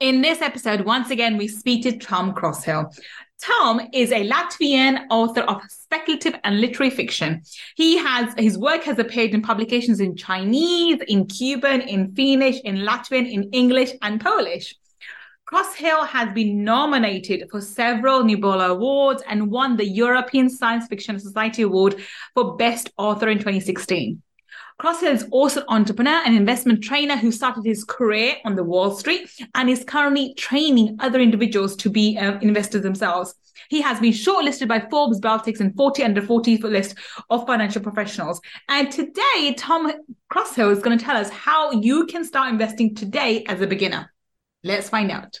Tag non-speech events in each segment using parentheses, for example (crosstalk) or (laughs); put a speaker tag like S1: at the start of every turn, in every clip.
S1: In this episode, once again, we speak to Tom Crosshill. Tom is a Latvian author of speculative and literary fiction. He has his work has appeared in publications in Chinese, in Cuban, in Finnish, in Latvian, in English, and Polish. Crosshill has been nominated for several Nebula Awards and won the European Science Fiction Society Award for Best Author in 2016. Crosshill is also an entrepreneur and investment trainer who started his career on the Wall Street and is currently training other individuals to be uh, investors themselves. He has been shortlisted by Forbes Baltics and 40 under 40 list of financial professionals. And today, Tom Crosshill is going to tell us how you can start investing today as a beginner. Let's find out.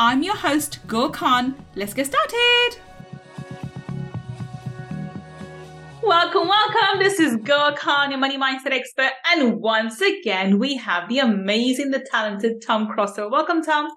S1: I'm your host, Gul Khan. Let's get started. Welcome, welcome. This is Gul Khan, your money mindset expert. And once again, we have the amazing, the talented Tom Crosshill. Welcome, Tom.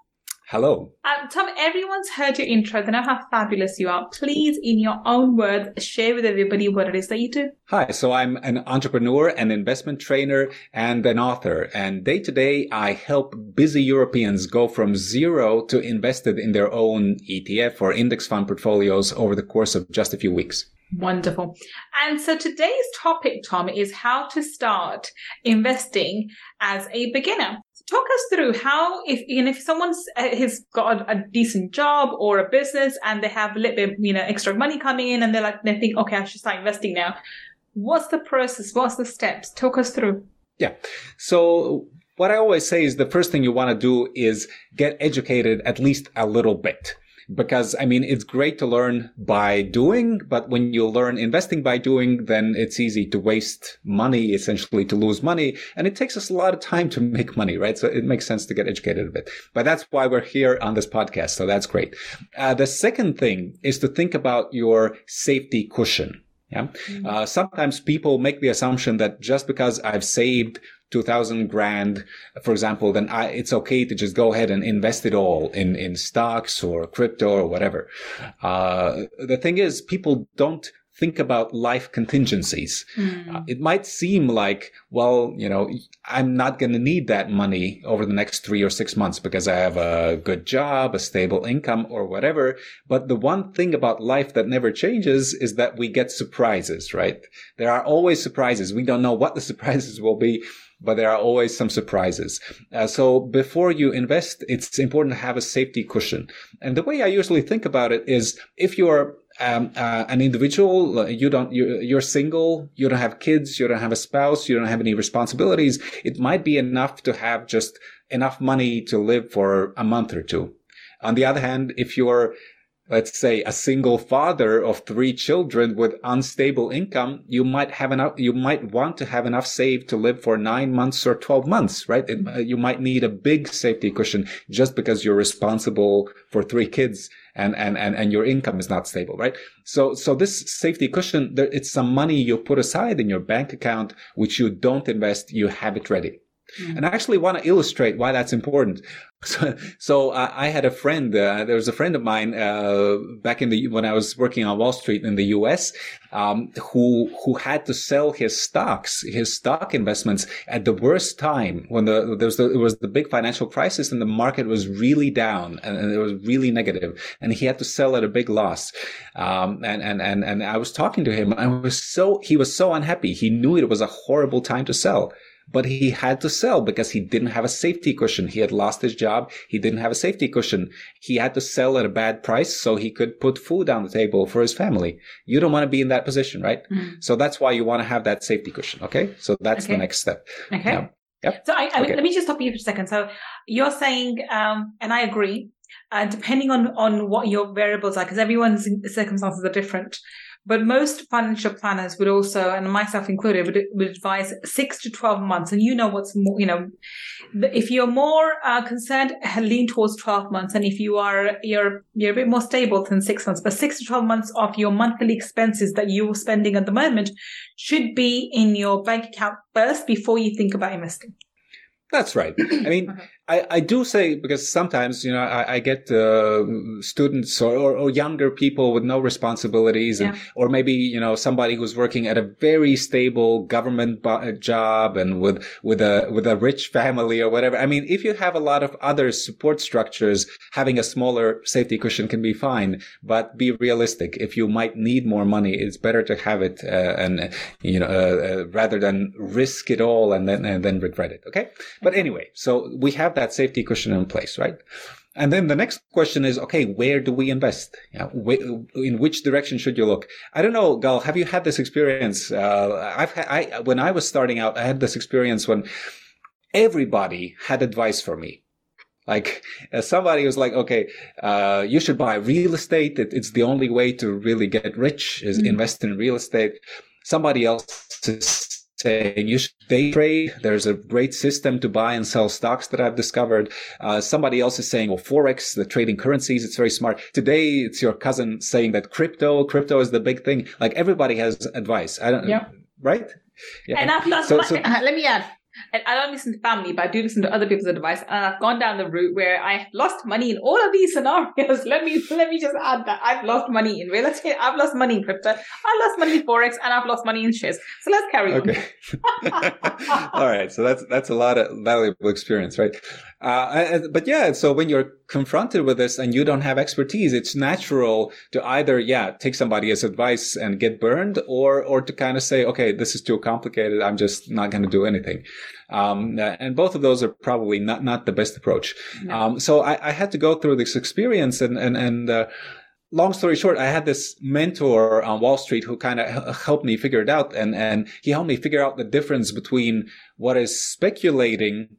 S2: Hello.
S1: Um, Tom, everyone's heard your intro. They know how fabulous you are. Please, in your own words, share with everybody what it is that you do.
S2: Hi. So I'm an entrepreneur, an investment trainer, and an author. And day to day, I help busy Europeans go from zero to invested in their own ETF or index fund portfolios over the course of just a few weeks.
S1: Wonderful. And so today's topic, Tom, is how to start investing as a beginner talk us through how if you know if someone's uh, has got a, a, decent job or a business and they have a little bit you know extra money coming in and they're like they think okay i should start investing now. What's the process? What's the steps? Talk us through.
S2: Yeah. So what i always say is the first thing you want to do is get educated at least a little bit because I mean, it's great to learn by doing, but when you learn investing by doing, then it's easy to waste money, essentially to lose money. And it takes us a lot of time to make money, right? So it makes sense to get educated a bit, but that's why we're here on this podcast. So that's great. Uh, the second thing is to think about your safety cushion. Yeah. Mm-hmm. Uh, sometimes people make the assumption that just because I've saved 2000 grand, for example, then I, it's okay to just go ahead and invest it all in, in stocks or crypto or whatever. Uh, the thing is, people don't think about life contingencies. Mm. Uh, it might seem like, well, you know, I'm not going to need that money over the next three or six months because I have a good job, a stable income or whatever. But the one thing about life that never changes is that we get surprises, right? There are always surprises. We don't know what the (laughs) surprises will be but there are always some surprises. Uh, so before you invest, it's important to have a safety cushion. And the way I usually think about it is if you're um, uh, an individual, you don't, you're, you're single, you don't have kids, you don't have a spouse, you don't have any responsibilities. It might be enough to have just enough money to live for a month or two. On the other hand, if you're let's say a single father of three children with unstable income, you might have enough, you might want to have enough saved to live for nine months or 12 months, right? It, uh, you might need a big safety cushion just because you're responsible for three kids and, and, and, and your income is not stable, right? So, so this safety cushion, there, it's some money you put aside in your bank account, which you don't invest, you have it ready. Mm. And I actually want to illustrate why that's important. (laughs) So, so uh, I had a friend. Uh, there was a friend of mine uh, back in the when I was working on Wall Street in the U.S. Um, who who had to sell his stocks, his stock investments at the worst time when the there was the, it was the big financial crisis and the market was really down and, and it was really negative, and he had to sell at a big loss. Um, and and and and I was talking to him. I was so he was so unhappy. He knew it was a horrible time to sell but he had to sell because he didn't have a safety cushion. He had lost his job. He didn't have a safety cushion. He had to sell at a bad price so he could put food on the table for his family. You don't want to be in that position, right? Mm. So that's why you want to have that safety cushion. Okay. So that's okay. the next step.
S1: Okay. Yeah. Yep. So I, I, okay. let me just stop you for a second. So you're saying, um, and I agree, uh, depending on, on what your variables are, because everyone's circumstances are different. But most financial planners would also, and myself included, would, would advise six to 12 months. And you know what's more, you know, if you're more uh, concerned, lean towards 12 months. And if you are, you're, you're a bit more stable than six months, but six to 12 months of your monthly expenses that you're spending at the moment should be in your bank account first before you think about investing.
S2: That's right. I mean, (clears throat) I, I do say because sometimes you know I, I get uh, students or, or, or, younger people with no responsibilities, and, yeah. or maybe you know somebody who's working at a very stable government bo- job and with with a with a rich family or whatever. I mean, if you have a lot of other support structures, having a smaller safety cushion can be fine. But be realistic. If you might need more money, it's better to have it uh, and you know uh, uh rather than risk it all and then and then regret it. Okay. But anyway, so we have that that safety cushion in place, right? And then the next question is, okay, where do we invest? Yeah, in which direction should you look? I don't know, Gal, have you had this experience? Uh, I've had, I, when I was starting out, I had this experience when everybody had advice for me. Like uh, somebody was like, okay, uh, you should buy real estate. It, it's the only way to really get rich is mm-hmm. invest in real estate. Somebody else saying you should day trade. There's a great system to buy and sell stocks that I've discovered. Uh, somebody else is saying, well, Forex, the trading currencies, it's very smart. Today, it's your cousin saying that crypto, crypto is the big thing. Like everybody has advice. I don't, yeah. right?
S1: Yeah. And I've lost so, my, so, (laughs) let me add, and I don't listen to family, but I do listen to other people's advice. And I've gone down the route where I've lost money in all of these scenarios. (laughs) Let me let me just add that I've lost money in real estate, I've lost money in crypto, I've lost money in forex, and I've lost money in shares. So let's carry okay.
S2: on. (laughs) all right, so that's that's a lot of valuable experience, right? Uh, but yeah, so when you're confronted with this and you don't have expertise, it's natural to either, yeah, take somebody's advice and get burned or, or to kind of say, okay, this is too complicated. I'm just not going to do anything. Um, and both of those are probably not, not the best approach. No. Um, so I, I, had to go through this experience and, and, and, uh, long story short, I had this mentor on Wall Street who kind of helped me figure it out. And, and he helped me figure out the difference between what is speculating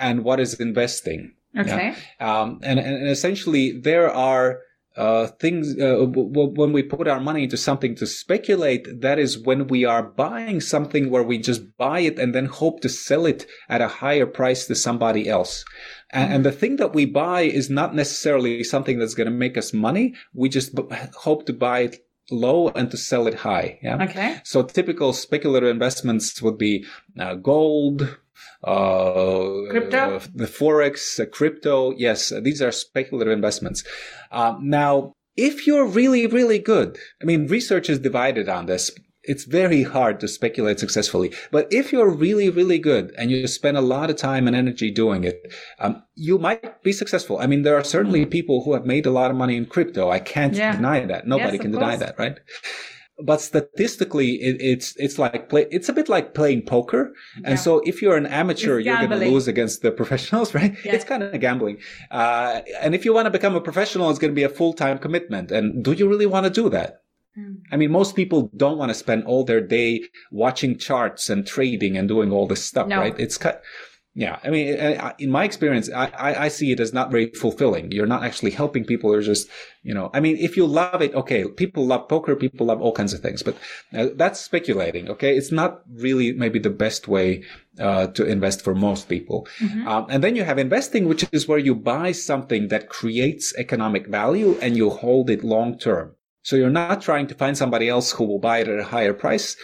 S2: and what is investing.
S1: Okay.
S2: Yeah? Um, and, and essentially, there are uh, things uh, w- when we put our money into something to speculate. That is when we are buying something where we just buy it and then hope to sell it at a higher price to somebody else. And, mm-hmm. and the thing that we buy is not necessarily something that's going to make us money. We just b- hope to buy it low and to sell it high. Yeah.
S1: Okay.
S2: So typical speculative investments would be uh, gold,
S1: crypto,
S2: uh, the forex, uh, crypto. Yes, these are speculative investments. Uh, now, if you're really, really good, I mean, research is divided on this. It's very hard to speculate successfully. But if you're really, really good and you spend a lot of time and energy doing it, um, you might be successful. I mean, there are certainly people who have made a lot of money in crypto. I can't yeah. deny that. Nobody yes, can deny that, right? But statistically it, it's it's like play it's a bit like playing poker and so if you're an amateur you're going to lose against the (laughs) professionals right yeah. it's kind of gambling uh, and if you want to become a professional it's going to be a full-time commitment and do you really want to do that hmm. I mean, most people don't want to spend all their day watching charts and trading and doing all this stuff, no. right? It's kind, yeah, I mean, in my experience, I, I see it as not very fulfilling. You're not actually helping people. You're just, you know, I mean, if you love it, okay, people love poker, people love all kinds of things, but uh, that's speculating. Okay, it's not really maybe the best way uh, to invest for most people. Mm-hmm. Um, and then you have investing, which is where you buy something that creates economic value and you hold it long term. So you're not trying to find somebody else who will buy it at a higher price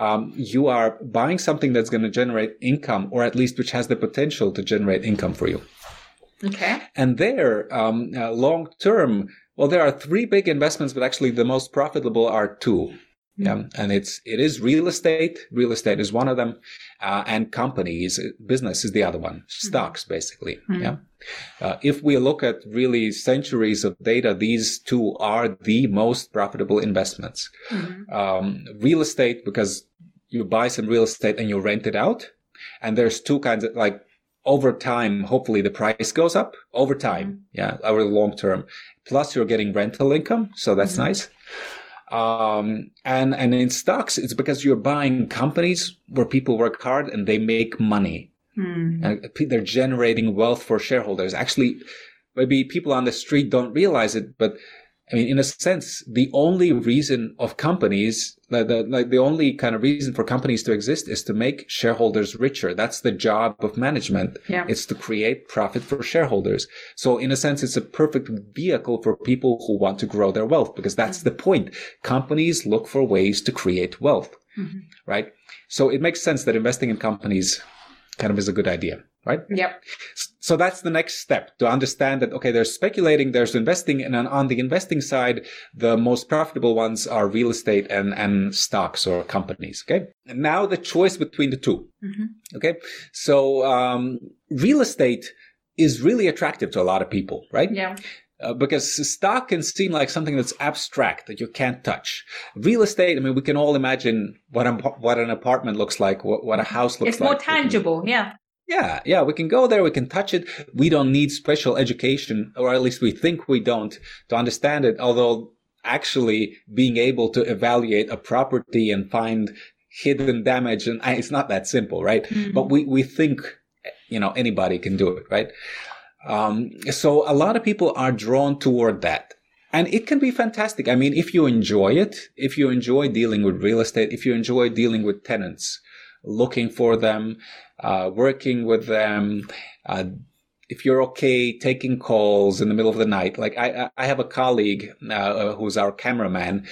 S2: um, you are buying something that's going to generate income, or at least which has the potential to generate income for you.
S1: Okay.
S2: And there, um, uh, long term, well, there are three big investments, but actually the most profitable are two. Mm-hmm. Yeah, and it's it is real estate. Real estate is one of them, uh, and companies, business is the other one. Mm-hmm. Stocks, basically. Mm-hmm. Yeah. Uh, if we look at really centuries of data, these two are the most profitable investments. Mm-hmm. Um, real estate, because you buy some real estate and you rent it out. And there's two kinds of like over time, hopefully the price goes up over time. Mm-hmm. Yeah. Over the long term. Plus you're getting rental income. So that's mm-hmm. nice. Um, and, and in stocks, it's because you're buying companies where people work hard and they make money. Mm. And they're generating wealth for shareholders. Actually, maybe people on the street don't realize it, but I mean, in a sense, the only reason of companies, like the, like the only kind of reason for companies to exist is to make shareholders richer. That's the job of management.
S1: Yeah.
S2: It's to create profit for shareholders. So in a sense, it's a perfect vehicle for people who want to grow their wealth because that's mm-hmm. the point. Companies look for ways to create wealth, mm-hmm. right? So it makes sense that investing in companies kind of is a good idea right?
S1: Yep.
S2: So that's the next step to understand that, okay, there's speculating, there's investing, and on the investing side, the most profitable ones are real estate and, and stocks or companies. Okay. And now the choice between the 2 mm-hmm. Okay. So, um, real estate is really attractive to a lot of people, right?
S1: Yeah.
S2: Uh, because stock can seem like something that's abstract that you can't touch. Real estate, I mean, we can all imagine what, a, what an apartment looks like, what, what a house looks
S1: it's
S2: like.
S1: It's more tangible, yeah.
S2: Yeah, yeah, we can go there, we can touch it. We don't need special education, or at least we think we don't, to understand it. Although actually being able to evaluate a property and find hidden damage, and it's not that simple, right? Mm-hmm. But we, we think, you know, anybody can do it, right? Um, so a lot of people are drawn toward that. And it can be fantastic. I mean, if you enjoy it, if you enjoy dealing with real estate, if you enjoy dealing with tenants, looking for them, uh, working with them. Uh, if you're okay taking calls in the middle of the night, like I, I have a colleague uh, who's our cameraman,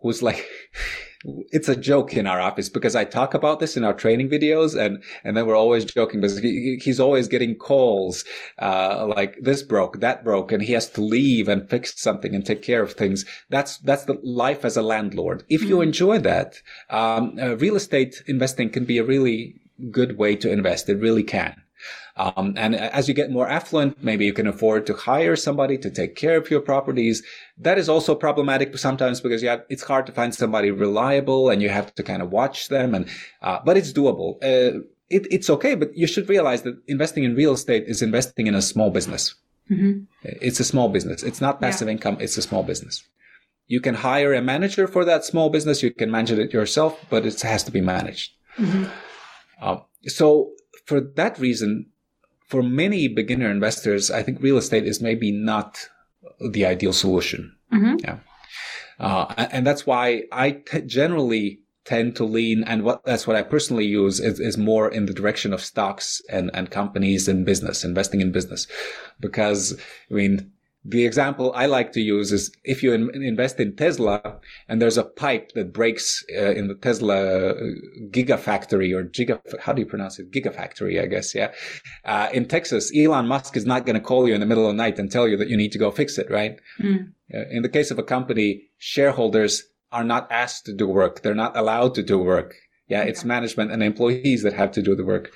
S2: who's like, (laughs) it's a joke in our office because I talk about this in our training videos, and and then we're always joking because he, he's always getting calls uh, like this broke, that broke, and he has to leave and fix something and take care of things. That's that's the life as a landlord. If you mm-hmm. enjoy that, um, uh, real estate investing can be a really good way to invest. It really can. Um, and as you get more affluent, maybe you can afford to hire somebody to take care of your properties. That is also problematic sometimes because have, it's hard to find somebody reliable and you have to kind of watch them. And uh, but it's doable. Uh, it, it's okay, but you should realize that investing in real estate is investing in a small business. Mm-hmm. It's a small business. It's not passive yeah. income. It's a small business. You can hire a manager for that small business. You can manage it yourself, but it has to be managed. Mm-hmm. Um, so for that reason, for many beginner investors, I think real estate is maybe not the ideal solution. Mm-hmm. Yeah. Uh, and that's why I t- generally tend to lean and what that's what I personally use is, is more in the direction of stocks and, and companies and business, investing in business. Because I mean, the example I like to use is if you in, invest in Tesla and there's a pipe that breaks uh, in the Tesla uh, gigafactory or giga, how do you pronounce it? Gigafactory, I guess. Yeah. Uh, in Texas, Elon Musk is not going to call you in the middle of the night and tell you that you need to go fix it, right? Mm. Uh, in the case of a company, shareholders are not asked to do work. They're not allowed to do work. Yeah. It's management and employees that have to do the work.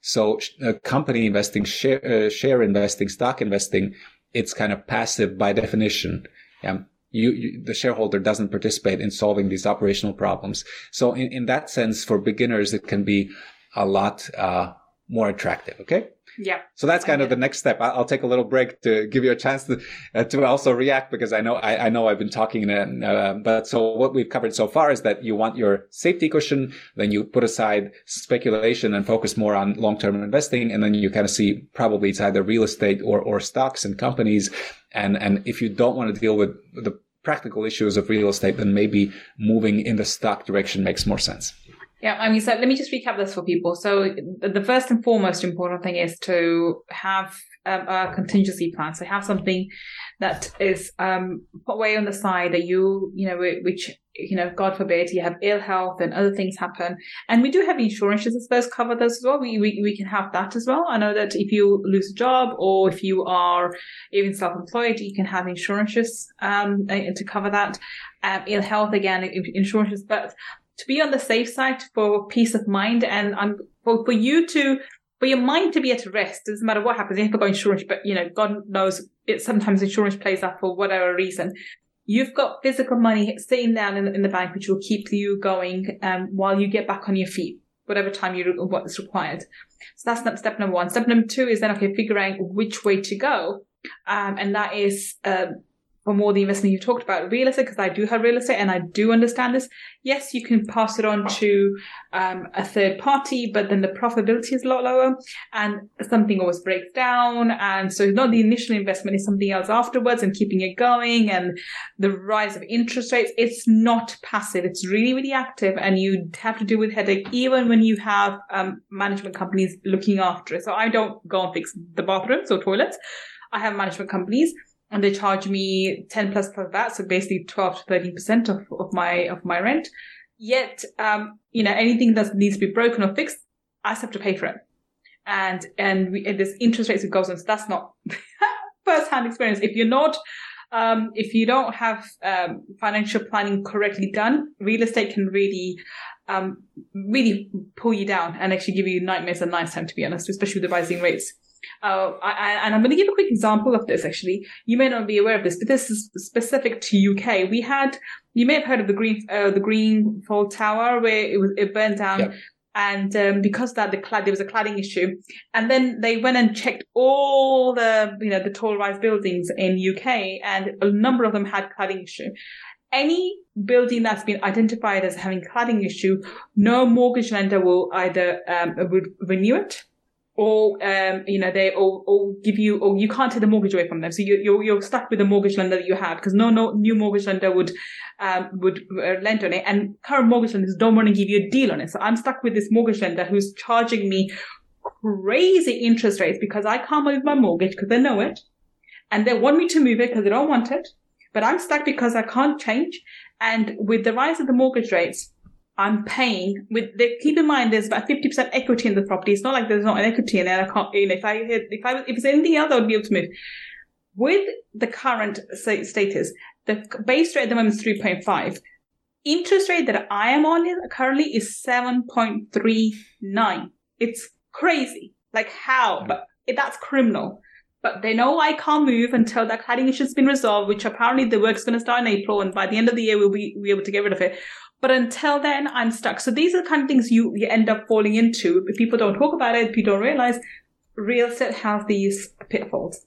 S2: So uh, company investing, share, uh, share investing, stock investing, it's kind of passive by definition. Yeah. You, you, the shareholder doesn't participate in solving these operational problems. So in, in that sense, for beginners, it can be a lot uh, more attractive. Okay.
S1: Yeah.
S2: So that's kind of the next step. I'll take a little break to give you a chance to uh, to also react because I know I, I know I've been talking. Uh, uh, but so what we've covered so far is that you want your safety cushion, then you put aside speculation and focus more on long term investing, and then you kind of see probably it's either real estate or or stocks and companies. And and if you don't want to deal with the practical issues of real estate, then maybe moving in the stock direction makes more sense.
S1: Yeah, I mean, so let me just recap this for people. So the first and foremost important thing is to have um, a contingency plan. So have something that is um, put away on the side that you, you know, which, you know, God forbid, you have ill health and other things happen. And we do have insurances, I suppose, cover those as well. We, we, we can have that as well. I know that if you lose a job or if you are even self-employed, you can have insurances um, to cover that. Um, ill health, again, insurances. But to be on the safe side for peace of mind and um, for, for you to for your mind to be at rest. Doesn't matter what happens. You have to go insurance, but you know, God knows it. Sometimes insurance plays up for whatever reason. You've got physical money sitting down in, in the bank, which will keep you going um, while you get back on your feet, whatever time you what is required. So that's step number one. Step number two is then okay, figuring which way to go, um, and that is uh, for more the investment you talked about real estate because I do have real estate and I do understand this. Yes, you can pass it on to um, a third party, but then the profitability is a lot lower and something always breaks down. And so not the initial investment is something else afterwards and keeping it going and the rise of interest rates. It's not passive. It's really, really active and you have to deal with headache even when you have um, management companies looking after it. So I don't go and fix the bathrooms or toilets. I have management companies and they charge me 10 plus for that. So basically 12 to 13% of, of my, of my rent. Yet, um, you know, anything that needs to be broken or fixed, I have to pay for it. And, and, we, and there's interest rates that goes on. So that's not (laughs) first hand experience. If you're not, um, if you don't have, um, financial planning correctly done, real estate can really, um, really pull you down and actually give you nightmares at night time, to be honest, especially with the rising rates. Uh, I, and I'm going to give a quick example of this. Actually, you may not be aware of this, but this is specific to UK. We had, you may have heard of the Green, uh, the Grenfell Tower, where it was it burned down. Yep. And um, because that the clad there was a cladding issue, and then they went and checked all the you know the tall rise buildings in UK, and a number of them had cladding issue. Any building that's been identified as having cladding issue, no mortgage lender will either um, would renew it or um, you know they or, or give you or you can't take the mortgage away from them. So you, you're you're stuck with the mortgage lender that you have because no no new mortgage lender would um, would uh, lend on it. And current mortgage lenders don't want to give you a deal on it. So i'm stuck with this mortgage lender who's charging me crazy interest rates because i can't move my mortgage because they know it. And they want me to move it because they don't want it. But i'm stuck because i can't change. And with the rise of the mortgage rates I'm paying with the, keep in mind there's about 50% equity in the property. It's not like there's not an equity in there. I can't, you know, if I had, if I, if it's anything else, I would be able to move. With the current status, the base rate at the moment is 3.5. Interest rate that I am on currently is 7.39. It's crazy. Like how? Mm. But that's criminal. But they know I can't move until that cladding issue has been resolved, which apparently the work's going to start in April. And by the end of the year, we'll be, we'll be able to get rid of it. But until then, I'm stuck. So these are the kind of things you, you end up falling into. If people don't talk about it, if you don't realize, real estate has these pitfalls.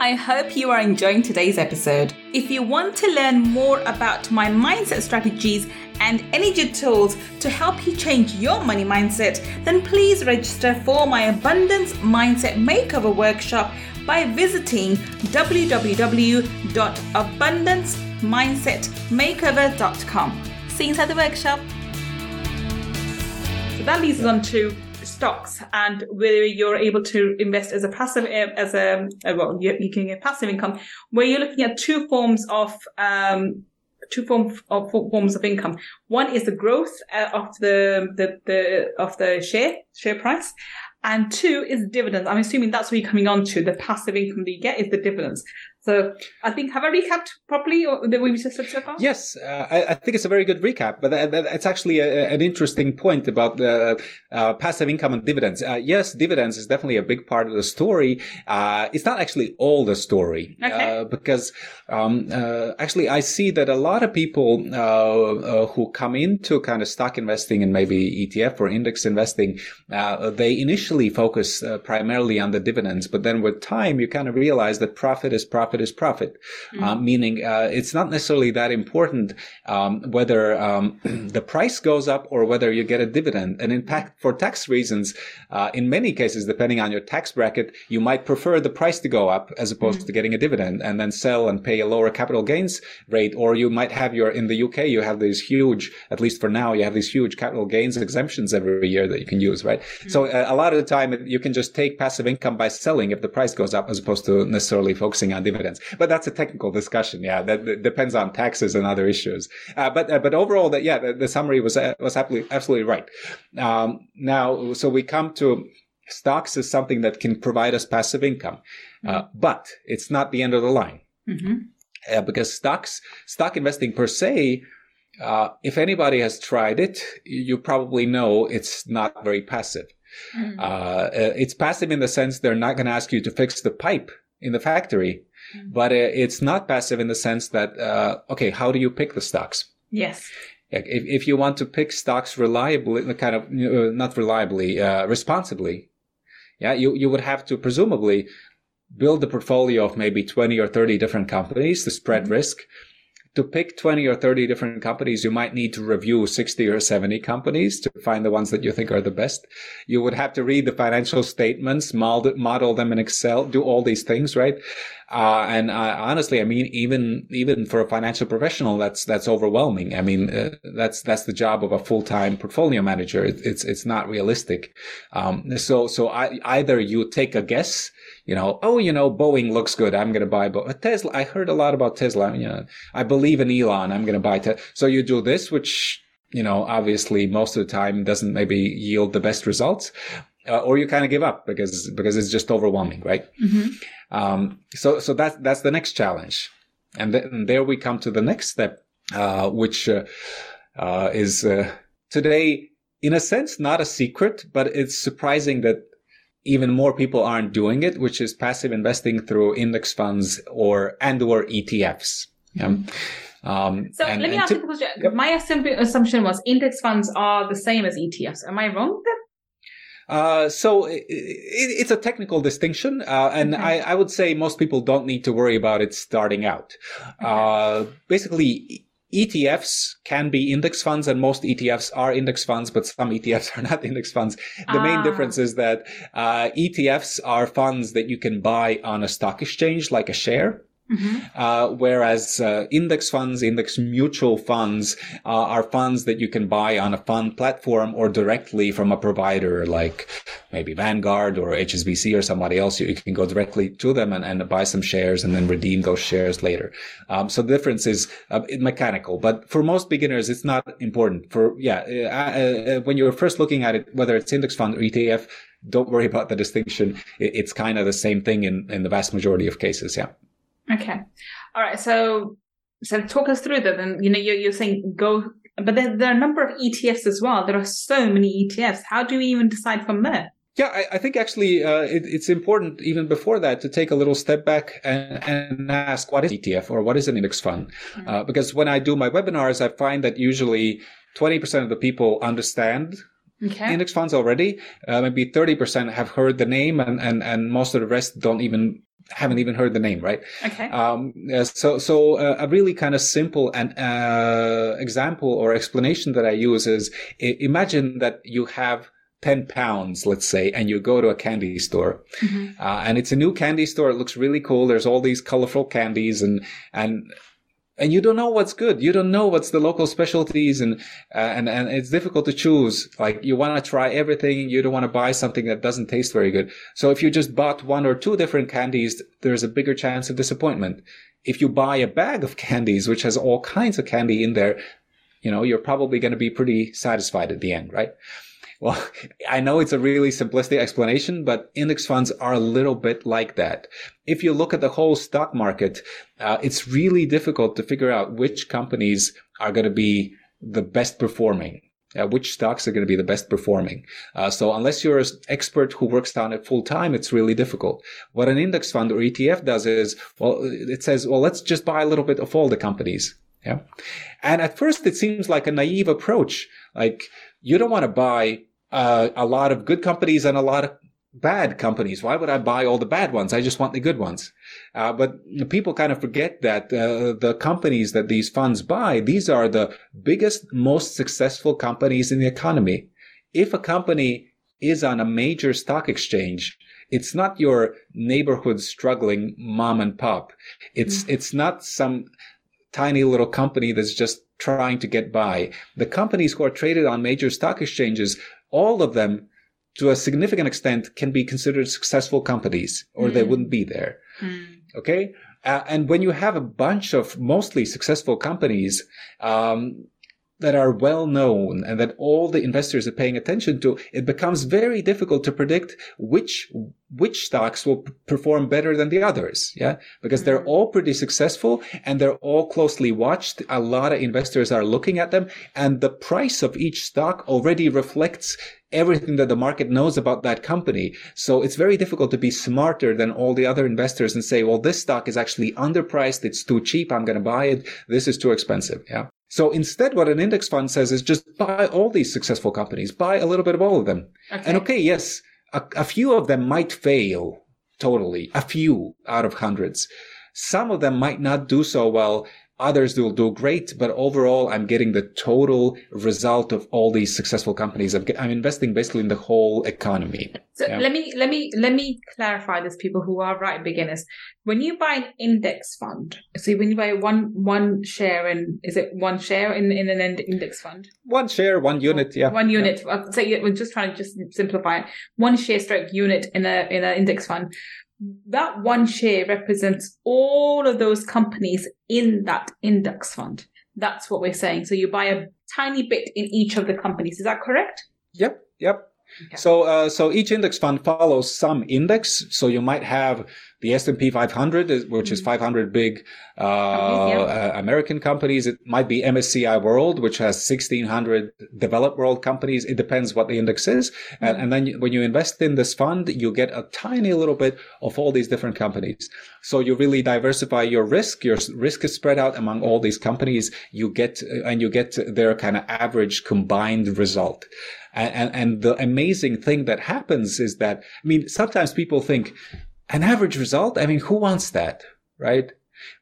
S1: I hope you are enjoying today's episode. If you want to learn more about my mindset strategies and energy tools to help you change your money mindset, then please register for my Abundance Mindset Makeover Workshop by visiting www.abundancemindsetmakeover.com you inside the workshop. So that leads us on to stocks and whether you're able to invest as a passive as a well you, can get passive income where you're looking at two forms of um, two forms of forms of income. One is the growth uh, of the, the, the, of the share, share price. And two is dividends. I'm assuming that's what you're coming on to. The passive income that you get is the dividends. So I think have I recapped properly that we just said so far?
S2: Yes, uh, I, I, think it's a very good recap. But that, that, it's actually a, an interesting point about the uh, passive income and dividends. Uh, yes, dividends is definitely a big part of the story. Uh, it's not actually all the story
S1: okay.
S2: Uh, because um, actually I see that a lot of people who come into kind of stock investing and maybe ETF or index investing, they initially focus primarily on the dividends, but then with time you kind of realize that profit is profit profit is profit, mm-hmm. uh, meaning uh, it's not necessarily that important um, whether um, (clears throat) the price goes up or whether you get a dividend. And in fact, for tax reasons, uh, in many cases, depending on your tax bracket, you might prefer the price to go up as opposed mm-hmm. to getting a dividend and then sell and pay a lower capital gains rate. Or you might have your in the UK, you have these huge, at least for now, you have these huge capital gains exemptions every year that you can use, right? Mm-hmm. So uh, a lot of the time, you can just take passive income by selling if the price goes up as opposed to necessarily focusing on dividends dividends. But that's a technical discussion. Yeah, that, that depends on taxes and other issues. Uh, but uh, but overall, that yeah, the, the, summary was uh, was absolutely absolutely right. Um, now, so we come to stocks as something that can provide us passive income, uh, mm-hmm. but it's not the end of the line. Mm-hmm. Uh, because stocks, stock investing per se, uh, if anybody has tried it, you probably know it's not very passive. Mm-hmm. Uh, it's passive in the sense they're not going to ask you to fix the pipe in the factory. Mm-hmm. But uh, it's not passive in the sense that, uh, okay, how do you pick the stocks?
S1: Yes.
S2: If, if you want to pick stocks reliably, kind of, uh, not reliably, uh, responsibly, yeah, you, you would have to presumably build a portfolio of maybe 20 or 30 different companies to spread mm-hmm. risk to pick 20 or 30 different companies, you might need to review 60 or 70 companies to find the ones that you think are the best. You would have to read the financial statements, model, them in Excel, do all these things, right? Uh, and honestly, I mean, even even for a financial professional, that's that's overwhelming. I mean, uh, that's that's the job of a full time portfolio manager. It, it's it's not realistic. Um, so so I, either you take a guess you know, oh, you know, Boeing looks good. I'm going to buy Bo- Tesla. I heard a lot about Tesla. You know, I believe in Elon. I'm going to buy Tesla. So you do this, which, you know, obviously most of the time doesn't maybe yield the best results. Uh, or you kind of give up because because it's just overwhelming, right? Mm-hmm. Um, so so that's that's the next challenge, and, th- and there we come to the next step, uh, which uh, uh is uh, today, in a sense, not a secret, but it's surprising that even more people aren't doing it, which is passive investing through index funds or and or ETFs. Yeah.
S1: Um, so and, let me ask you a question. Yep. My assumption was index funds are the same as ETFs. Am I wrong then?
S2: Uh, so it, it, it's a technical distinction, uh, and okay. I, I, would say most people don't need to worry about it starting out. Okay. Uh, basically, ETFs can be index funds and most ETFs are index funds, but some ETFs (laughs) are not index funds. The ah. main difference is that uh, ETFs are funds that you can buy on a stock exchange like a share. Mm-hmm. Uh, whereas uh, index funds, index mutual funds uh, are funds that you can buy on a fund platform or directly from a provider like maybe Vanguard or HSBC or somebody else. You, can go directly to them and, and, buy some shares and then redeem those shares later. Um, so the difference is uh, mechanical, but for most beginners, it's not important. For yeah, uh, uh, when you're first looking at it, whether it's index fund or ETF, don't worry about the distinction. It, it's kind of the same thing in, in the vast majority of cases. Yeah.
S1: Okay. All right. So, so talk us through that. And you know, you're, you're saying go, but there, there, are a number of ETFs as well. There are so many ETFs. How do we even decide from there?
S2: Yeah, I, I think actually uh, it, it's important even before that to take a little step back and, and ask what is ETF or what is an index fund? Mm-hmm. Uh, because when I do my webinars, I find that usually 20% of the people understand Okay. index funds already. Uh, maybe 30% have heard the name and, and, and most of the rest don't even haven't even heard the name, right?
S1: Okay.
S2: Um, so, so uh, a really kind of simple and uh, example or explanation that I use is imagine that you have 10 pounds, let's say, and you go to a candy store. Mm-hmm. Uh, and it's a new candy store. It looks really cool. There's all these colorful candies and, and and you don't know what's good. You don't know what's the local specialties, and uh, and and it's difficult to choose. Like you want to try everything, you don't want to buy something that doesn't taste very good. So if you just bought one or two different candies, there's a bigger chance of disappointment. If you buy a bag of candies, which has all kinds of candy in there, you know you're probably going to be pretty satisfied at the end, right? Well, (laughs) I know it's a really simplistic explanation, but index funds are a little bit like that. If you look at the whole stock market, uh, it's really difficult to figure out which companies are going to be the best performing. Uh, which stocks are going to be the best performing. Uh, so unless you're an expert who works on it full time, it's really difficult. What an index fund or ETF does is, well, it says, well, let's just buy a little bit of all the companies. Yeah. And at first it seems like a naive approach. Like you don't want to buy uh, a lot of good companies and a lot of bad companies. Why would I buy all the bad ones? I just want the good ones. Uh, but people kind of forget that uh, the companies that these funds buy, these are the biggest, most successful companies in the economy. If a company is on a major stock exchange, it's not your neighborhood struggling mom and pop. It's, mm-hmm. it's not some tiny little company that's just trying to get by. The companies who are traded on major stock exchanges all of them to a significant extent can be considered successful companies or mm. they wouldn't be there. Mm. Okay. Uh, and when you have a bunch of mostly successful companies, um, that are well known and that all the investors are paying attention to, it becomes very difficult to predict which which stocks will perform better than the others. Yeah, because they're mm-hmm. all pretty successful and they're all closely watched. A lot of investors are looking at them, and the price of each stock already reflects everything that the market knows about that company. So it's very difficult to be smarter than all the other investors and say, well, this stock is actually underpriced. It's too cheap. I'm going to buy it. This is too expensive. Yeah. So instead, what an index fund says is just buy all these successful companies, buy a little bit of all of them. Okay. And okay, yes, a, a few of them might fail. totally. A few out of hundreds. Some of them might not do so well Others will do great, but overall, I'm getting the total result of all these successful companies. I'm, I'm investing basically in the whole economy.
S1: So yeah. let me let me let me clarify this. People who are right beginners, when you buy an index fund, so when you buy one one share in, is it one share in in an index fund?
S2: One share, one unit, yeah.
S1: One unit. Uh, yeah. So we're just trying to just simplify it. One share stroke unit in a in an index fund that one share represents all of those companies in that index fund. That's what we're saying. So you buy a tiny bit in each of the companies. Is that correct?
S2: Yep. Yep. Okay. So, uh, so each index fund follows some index. So you might have the S&P 500, which is 500 big uh, uh, American companies. It might be MSCI World, which has 1600 developed world companies. It depends what the index is. Mm-hmm. And, and, then when you invest in this fund, you get a tiny little bit of all these different companies. So you really diversify your risk. Your risk is spread out among all these companies. You get, and you get their kind of average combined result. And, and, and the amazing thing that happens is that, I mean, sometimes people think, an average result. I mean, who wants that, right?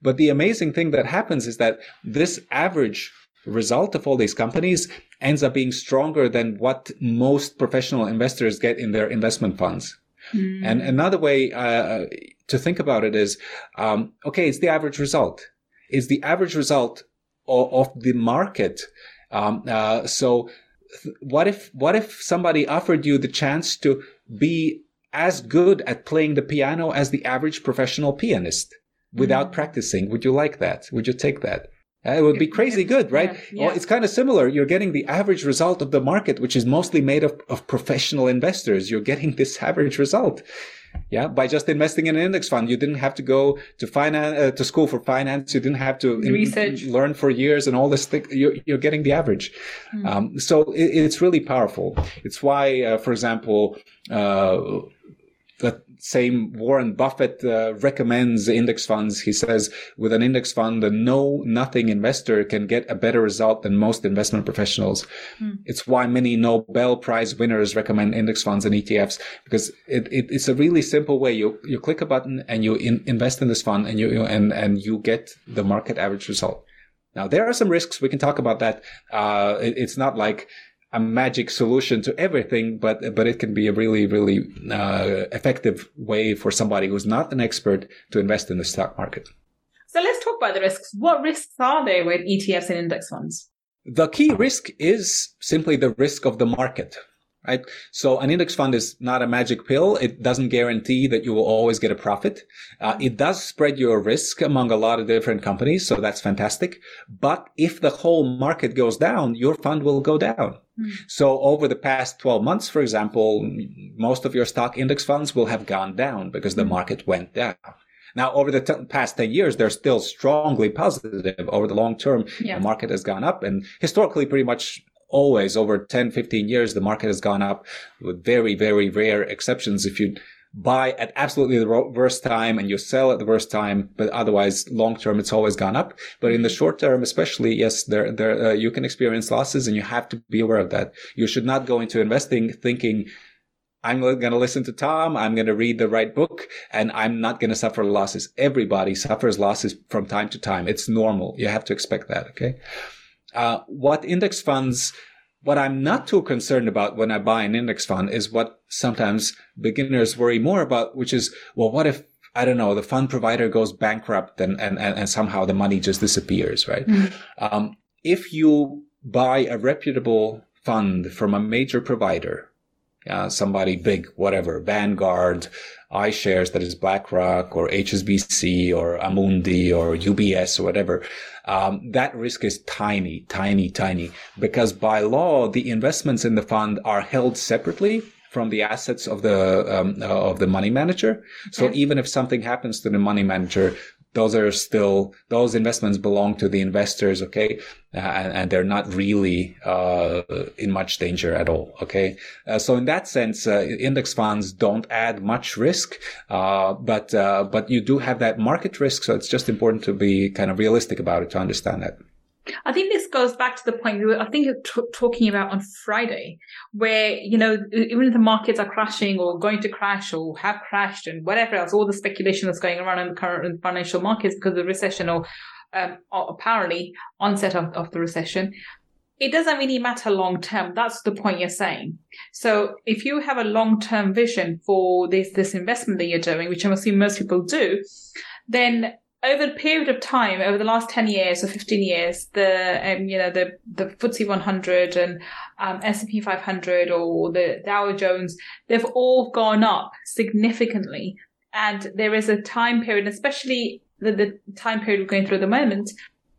S2: But the amazing thing that happens is that this average result of all these companies ends up being stronger than what most professional investors get in their investment funds. Mm. And another way uh, to think about it is, um, okay, it's the average result. It's the average result of, of the market. Um, uh, so, th- what if what if somebody offered you the chance to be as good at playing the piano as the average professional pianist without mm. practicing. Would you like that? Would you take that? Uh, it would be crazy good, right? Yeah, yeah. Well, it's kind of similar. You're getting the average result of the market, which is mostly made of, of professional investors. You're getting this (laughs) average result. Yeah. By just investing in an index fund, you didn't have to go to finance, uh, to school for finance. You didn't have to
S1: research,
S2: in, learn for years and all this thing. You're, you're getting the average. Mm. Um, so it, it's really powerful. It's why, uh, for example, uh, same Warren Buffett uh, recommends index funds. He says with an index fund, a know nothing investor can get a better result than most investment professionals. Mm. It's why many Nobel Prize winners recommend index funds and ETFs because it, it, it's a really simple way. You you click a button and you in, invest in this fund and you, you and and you get the market average result. Now there are some risks. We can talk about that. Uh, it, it's not like a magic solution to everything, but but it can be a really really uh, effective way for somebody who's not an expert to invest in the stock market.
S1: So let's talk about the risks. What risks are there with ETFs and index funds?
S2: The key risk is simply the risk of the market right? So an index fund is not a magic pill. It doesn't guarantee that you will always get a profit. Uh, it does spread your risk among a lot of different companies. So that's fantastic. But if the whole market goes down, your fund will go down. Mm. So over the past 12 months, for example, most of your stock index funds will have gone down because the mm. market went down. Now, over the t- past 10 years, they're still strongly positive. Over the long term, yeah. the market has gone up and historically pretty much always over 10, 15 years, the market has gone up with very, very rare exceptions. If you buy at absolutely the worst time and you sell at the worst time, but otherwise long term, it's always gone up. But in the mm-hmm. short term, especially, yes, there, there, uh, you can experience losses and you have to be aware of that. You should not go into investing thinking, I'm going to listen to Tom. I'm going to read the right book and I'm not going to suffer losses. Everybody suffers losses from time to time. It's normal. You have to expect that. Okay. Uh, what index funds, what I'm not too concerned about when I buy an index fund is what sometimes beginners worry more about, which is, well, what if I don't know, the fund provider goes bankrupt and, and, and, somehow the money just disappears, right? Mm-hmm. Um, if you buy a reputable fund from a major provider, uh, somebody big, whatever, Vanguard, iShares, that is BlackRock or HSBC or Amundi or UBS or whatever, um, that risk is tiny, tiny, tiny because by law, the investments in the fund are held separately from the assets of the um, uh, of the money manager. So even if something happens to the money manager, those are still those investments belong to the investors okay? Uh, and, and, they're not really uh, in much danger at all okay? Uh, so in that sense uh, index funds don't add much risk uh, but uh, but you do have that market risk so it's just important to be kind of realistic about it to understand that
S1: I think this goes back to the point we were, I think, t- talking about on Friday, where, you know, even if the markets are crashing or going to crash or have crashed and whatever else, all the speculation that's going around in the current financial markets because of the recession or, um, or apparently onset of, of the recession, it doesn't really matter long term. That's the point you're saying. So if you have a long term vision for this, this investment that you're doing, which I'm assuming most people do, then over a period of time, over the last 10 years or 15 years, the, um, you know, the, the FTSE 100 and, um, S&P 500 or the Dow Jones, they've all gone up significantly. And there is a time period, especially the, the time period we're going through at the moment,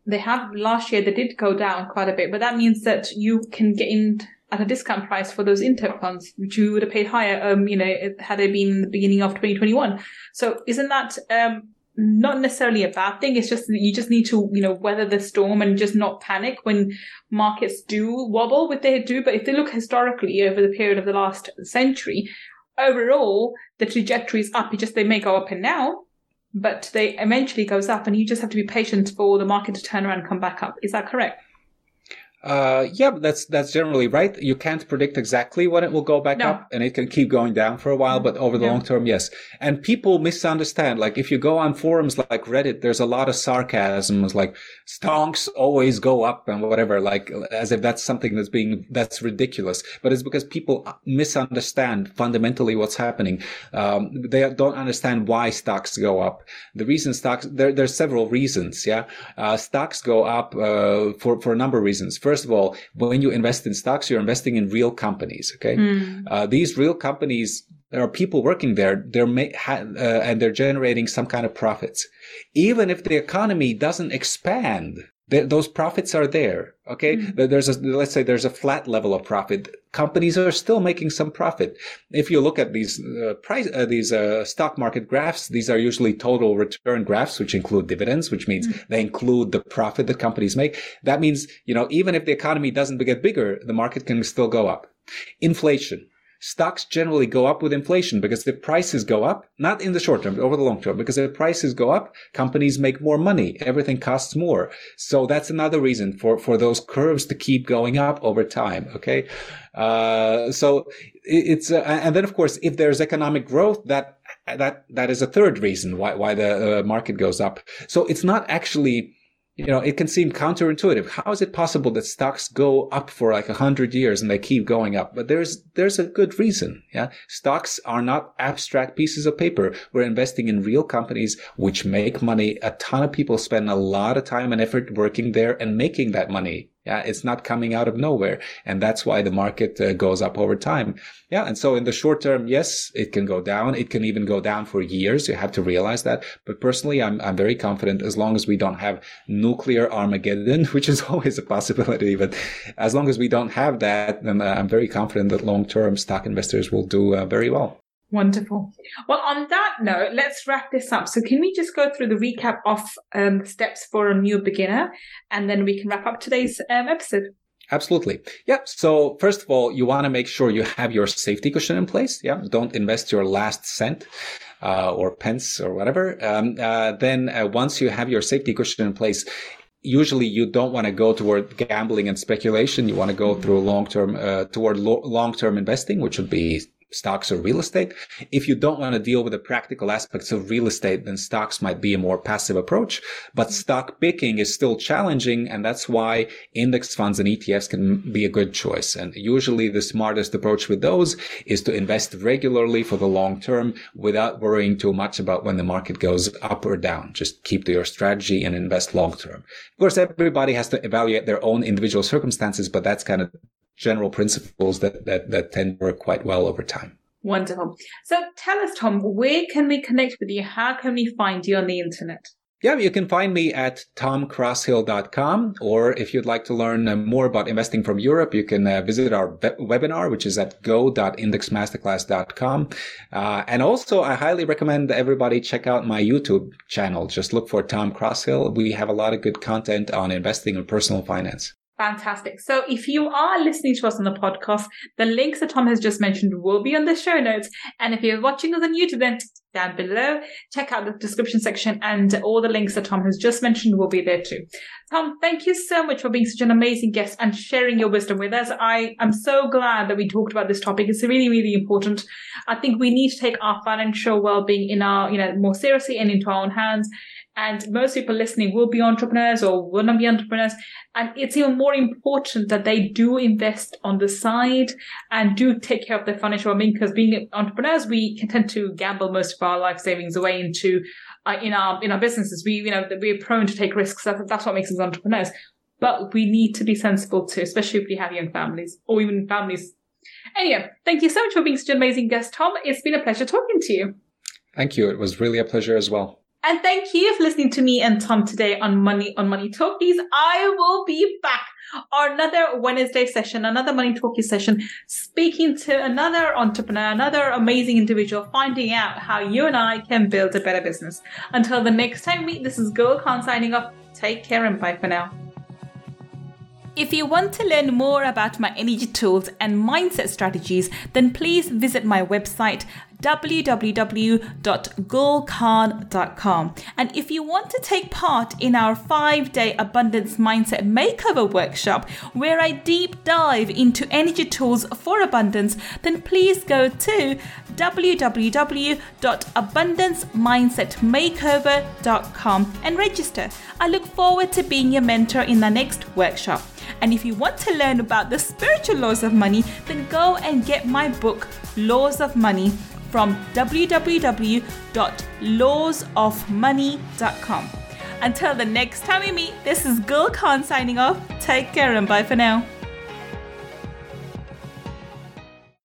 S1: they have last year, they did go down quite a bit, but that means that you can get in at a discount price for those index funds, which you would have paid higher, um, you know, had they been in the beginning of 2021. So isn't that, um, not necessarily a bad thing. It's just you just need to, you know, weather the storm and just not panic when markets do wobble, what they do. But if they look historically over the period of the last century, overall, the trajectory is up. It just they may go up and down, but they eventually goes up and you just have to be patient for the market to turn around and come back up. Is that correct?
S2: Uh, yeah, that's that's generally right. You can't predict exactly when it will go back no. up, and it can keep going down for a while. But over the yeah. long term, yes. And people misunderstand. Like if you go on forums like Reddit, there's a lot of sarcasm. It's like stonks always go up and whatever, like as if that's something that's being that's ridiculous. But it's because people misunderstand fundamentally what's happening. Um, they don't understand why stocks go up. The reason stocks there there's several reasons. Yeah, uh, stocks go up uh, for for a number of reasons first of all, when you invest in stocks, you're investing in real companies. Okay. Mm. Uh, these real companies, there are people working there. They're ma- ha- uh, and they're generating some kind of profits. Even if the economy doesn't expand, those profits are there. Okay. Mm-hmm. There's a, let's say there's a flat level of profit. Companies are still making some profit. If you look at these uh, price, uh, these uh, stock market graphs, these are usually total return graphs, which include dividends, which means mm-hmm. they include the profit that companies make. That means, you know, even if the economy doesn't get bigger, the market can still go up. Inflation stocks generally go up with inflation because the prices go up, not in the short term, but over the long term, because if prices go up, companies make more money. Everything costs more. So that's another reason for, for those curves to keep going up over time. Okay. Uh, so it's, uh, and then of course, if there's economic growth, that, that, that is a third reason why, why the uh, market goes up. So it's not actually, you know, it can seem counterintuitive. How is it possible that stocks go up for like a hundred years and they keep going up? But there's, there's a good reason. Yeah. Stocks are not abstract pieces of paper. We're investing in real companies which make money. A ton of people spend a lot of time and effort working there and making that money. Yeah, it's not coming out of nowhere. And that's why the market uh, goes up over time. Yeah. And so in the short term, yes, it can go down. It can even go down for years. You have to realize that. But personally, I'm, I'm very confident as long as we don't have nuclear Armageddon, (laughs) which is always a possibility. But as long as we don't have that, then uh, I'm very confident that long term stock investors will do uh, very well.
S1: Wonderful. Well, on that note, let's wrap this up. So, can we just go through the recap of um, steps for a new beginner, and then we can wrap up today's um, episode?
S2: Absolutely. Yeah. So first of all, you want to make sure you have your safety cushion in place. Yeah. Don't invest your last cent. Uh, or pence or whatever. Um, uh, then uh, once you have your safety cushion in place, usually you don't want to go toward gambling and speculation. You want to go through long term, uh, toward lo- long term investing, which would be stocks or real estate. If you don't want to deal with the practical aspects of real estate, then stocks might be a more passive approach. But mm-hmm. stock picking is still challenging. And that's why index funds and ETFs can be a good choice. And usually the smartest approach with those is to invest regularly for the long term without worrying too much about when the market goes up or down. Just keep to your strategy and invest long term. Of course, everybody has to evaluate their own individual circumstances, but that's kind of general principles that, that, that tend to work quite well over time.
S1: Wonderful. So tell us, Tom, where can we connect with you? How can we find you on the internet?
S2: Yeah, you can find me at tomcrosshill.com, or if you'd like to learn uh, more about investing from Europe, you can uh, visit our webinar, which is at go.indexmasterclass.com. Uh, and also, I highly recommend everybody check out my YouTube channel. Just look for Tom Crosshill. We have a lot of good content on investing and personal finance.
S1: Fantastic. So if you are listening to us on the podcast, the links that Tom has just mentioned will be on the show notes. And if you're watching us on YouTube, then down below. Check out the description section and all the links that Tom has just mentioned will be there too. Tom, thank you so much for being such an amazing guest and sharing your wisdom with us. I am so glad that we talked about this topic. It's really, really important. I think we need to take our financial well-being in our, you know, more seriously and into our own hands. And most people listening will be entrepreneurs or will not be entrepreneurs. And it's even more important that they do invest on the side and do take care of their financial well-being because being entrepreneurs, we can tend to gamble most of our life savings away into uh, in our in our businesses. We you know we're prone to take risks. That's what makes us entrepreneurs. But we need to be sensible too, especially if we have young families or even families. Anyway, thank you so much for being such an amazing guest, Tom. It's been a pleasure talking to you.
S2: Thank you. It was really a pleasure as well.
S1: And thank you for listening to me and Tom today on Money on Money Talkies. I will be back on another Wednesday session, another Money Talkies session, speaking to another entrepreneur, another amazing individual, finding out how you and I can build a better business. Until the next time we this is Gul Khan signing off. Take care and bye for now. If you want to learn more about my energy tools and mindset strategies, then please visit my website www.gulkhan.com. And if you want to take part in our five day abundance mindset makeover workshop, where I deep dive into energy tools for abundance, then please go to www.abundancemindsetmakeover.com and register. I look forward to being your mentor in the next workshop. And if you want to learn about the spiritual laws of money, then go and get my book, Laws of Money from www.lawsofmoney.com. Until the next time we meet, this is Gul Khan signing off. Take care and bye for now.